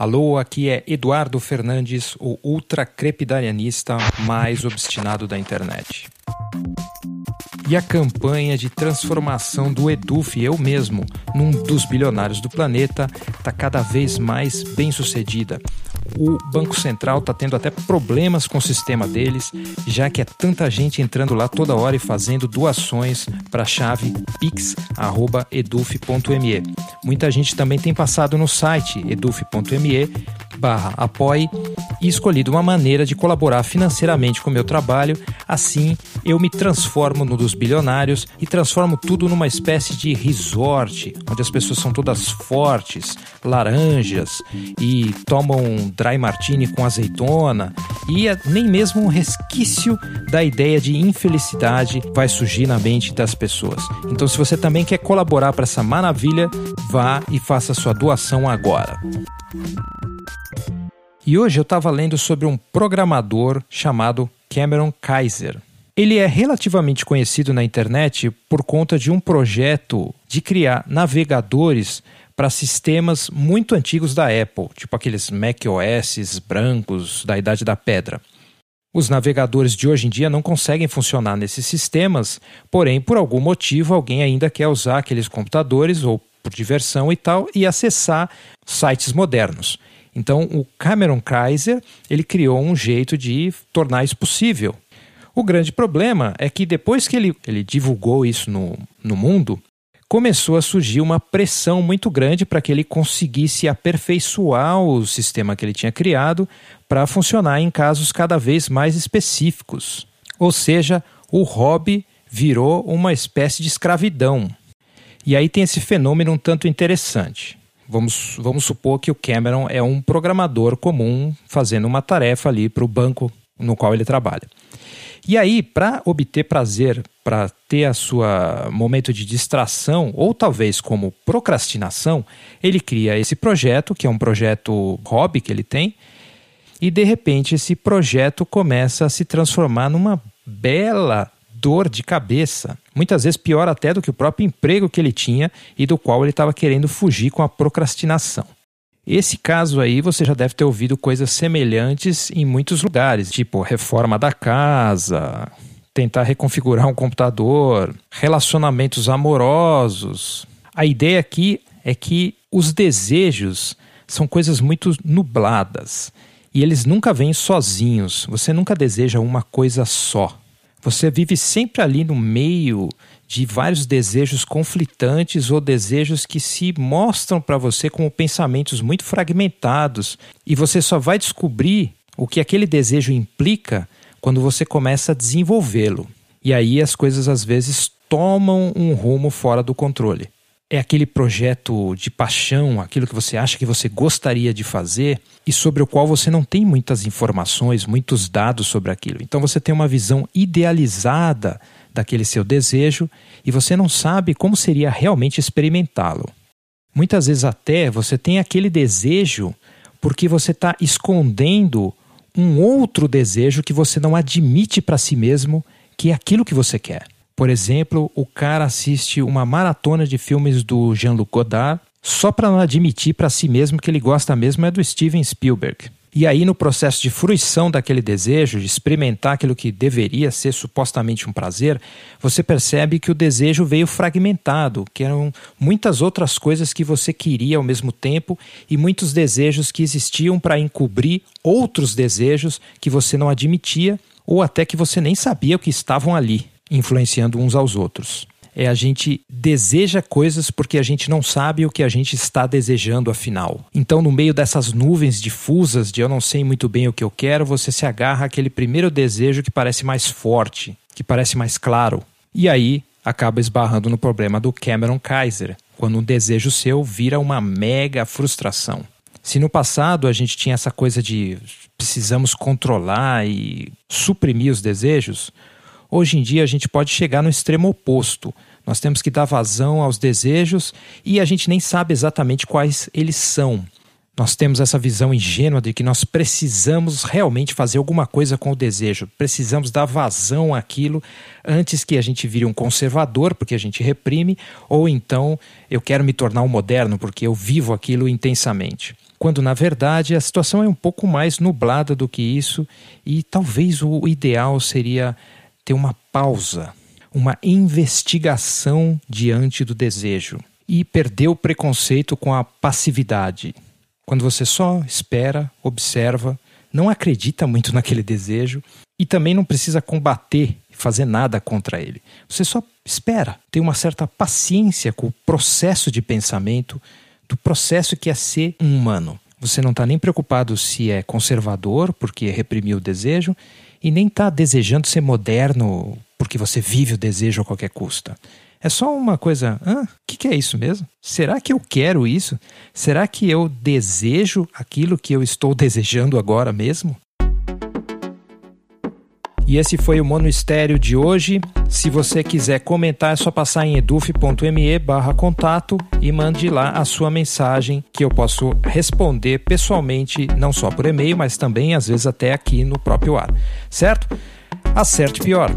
Alô, aqui é Eduardo Fernandes, o ultra crepidarianista mais obstinado da internet. E a campanha de transformação do Eduf, eu mesmo, num dos bilionários do planeta, está cada vez mais bem sucedida. O Banco Central está tendo até problemas com o sistema deles, já que é tanta gente entrando lá toda hora e fazendo doações para a chave pix.eduf.me. Muita gente também tem passado no site eduf.me barra apoie e escolhido uma maneira de colaborar financeiramente com o meu trabalho. Assim, eu me transformo no dos bilionários e transformo tudo numa espécie de resort, onde as pessoas são todas fortes, laranjas e tomam dry martini com azeitona e nem mesmo um resquício da ideia de infelicidade vai surgir na mente das pessoas. Então, se você também quer colaborar para essa maravilha, vá e faça sua doação agora. E hoje eu estava lendo sobre um programador chamado Cameron Kaiser. Ele é relativamente conhecido na internet por conta de um projeto de criar navegadores para sistemas muito antigos da Apple, tipo aqueles Mac OS brancos da Idade da Pedra. Os navegadores de hoje em dia não conseguem funcionar nesses sistemas, porém, por algum motivo, alguém ainda quer usar aqueles computadores, ou por diversão e tal, e acessar sites modernos. Então, o Cameron Kaiser ele criou um jeito de tornar isso possível. O grande problema é que depois que ele, ele divulgou isso no, no mundo, começou a surgir uma pressão muito grande para que ele conseguisse aperfeiçoar o sistema que ele tinha criado para funcionar em casos cada vez mais específicos. Ou seja, o hobby virou uma espécie de escravidão. E aí tem esse fenômeno um tanto interessante. Vamos, vamos supor que o Cameron é um programador comum fazendo uma tarefa ali para o banco no qual ele trabalha. E aí, para obter prazer, para ter a sua momento de distração, ou talvez como procrastinação, ele cria esse projeto, que é um projeto hobby que ele tem, e de repente esse projeto começa a se transformar numa bela dor de cabeça, muitas vezes pior até do que o próprio emprego que ele tinha e do qual ele estava querendo fugir com a procrastinação. Esse caso aí você já deve ter ouvido coisas semelhantes em muitos lugares, tipo reforma da casa, tentar reconfigurar um computador, relacionamentos amorosos. A ideia aqui é que os desejos são coisas muito nubladas e eles nunca vêm sozinhos. Você nunca deseja uma coisa só. Você vive sempre ali no meio de vários desejos conflitantes ou desejos que se mostram para você como pensamentos muito fragmentados, e você só vai descobrir o que aquele desejo implica quando você começa a desenvolvê-lo. E aí as coisas às vezes tomam um rumo fora do controle. É aquele projeto de paixão, aquilo que você acha que você gostaria de fazer e sobre o qual você não tem muitas informações, muitos dados sobre aquilo. Então você tem uma visão idealizada daquele seu desejo e você não sabe como seria realmente experimentá-lo. Muitas vezes, até você tem aquele desejo porque você está escondendo um outro desejo que você não admite para si mesmo que é aquilo que você quer. Por exemplo, o cara assiste uma maratona de filmes do Jean-Luc Godard só para não admitir para si mesmo que ele gosta mesmo é do Steven Spielberg. E aí, no processo de fruição daquele desejo, de experimentar aquilo que deveria ser supostamente um prazer, você percebe que o desejo veio fragmentado, que eram muitas outras coisas que você queria ao mesmo tempo e muitos desejos que existiam para encobrir outros desejos que você não admitia ou até que você nem sabia que estavam ali, influenciando uns aos outros é a gente deseja coisas porque a gente não sabe o que a gente está desejando afinal. Então, no meio dessas nuvens difusas de eu não sei muito bem o que eu quero, você se agarra àquele primeiro desejo que parece mais forte, que parece mais claro. E aí acaba esbarrando no problema do Cameron Kaiser, quando um desejo seu vira uma mega frustração. Se no passado a gente tinha essa coisa de precisamos controlar e suprimir os desejos, Hoje em dia a gente pode chegar no extremo oposto. Nós temos que dar vazão aos desejos e a gente nem sabe exatamente quais eles são. Nós temos essa visão ingênua de que nós precisamos realmente fazer alguma coisa com o desejo, precisamos dar vazão àquilo antes que a gente vire um conservador, porque a gente reprime, ou então eu quero me tornar um moderno, porque eu vivo aquilo intensamente. quando na verdade a situação é um pouco mais nublada do que isso e talvez o ideal seria ter uma pausa, uma investigação diante do desejo e perder o preconceito com a passividade. Quando você só espera, observa, não acredita muito naquele desejo e também não precisa combater fazer nada contra ele. Você só espera, tem uma certa paciência com o processo de pensamento, do processo que é ser um humano. Você não está nem preocupado se é conservador, porque reprimiu o desejo, e nem está desejando ser moderno, porque você vive o desejo a qualquer custo. É só uma coisa. O que, que é isso mesmo? Será que eu quero isso? Será que eu desejo aquilo que eu estou desejando agora mesmo? E esse foi o Monistério de hoje. Se você quiser comentar, é só passar em eduf.me barra contato e mande lá a sua mensagem que eu posso responder pessoalmente, não só por e-mail, mas também às vezes até aqui no próprio ar. Certo? Acerte pior.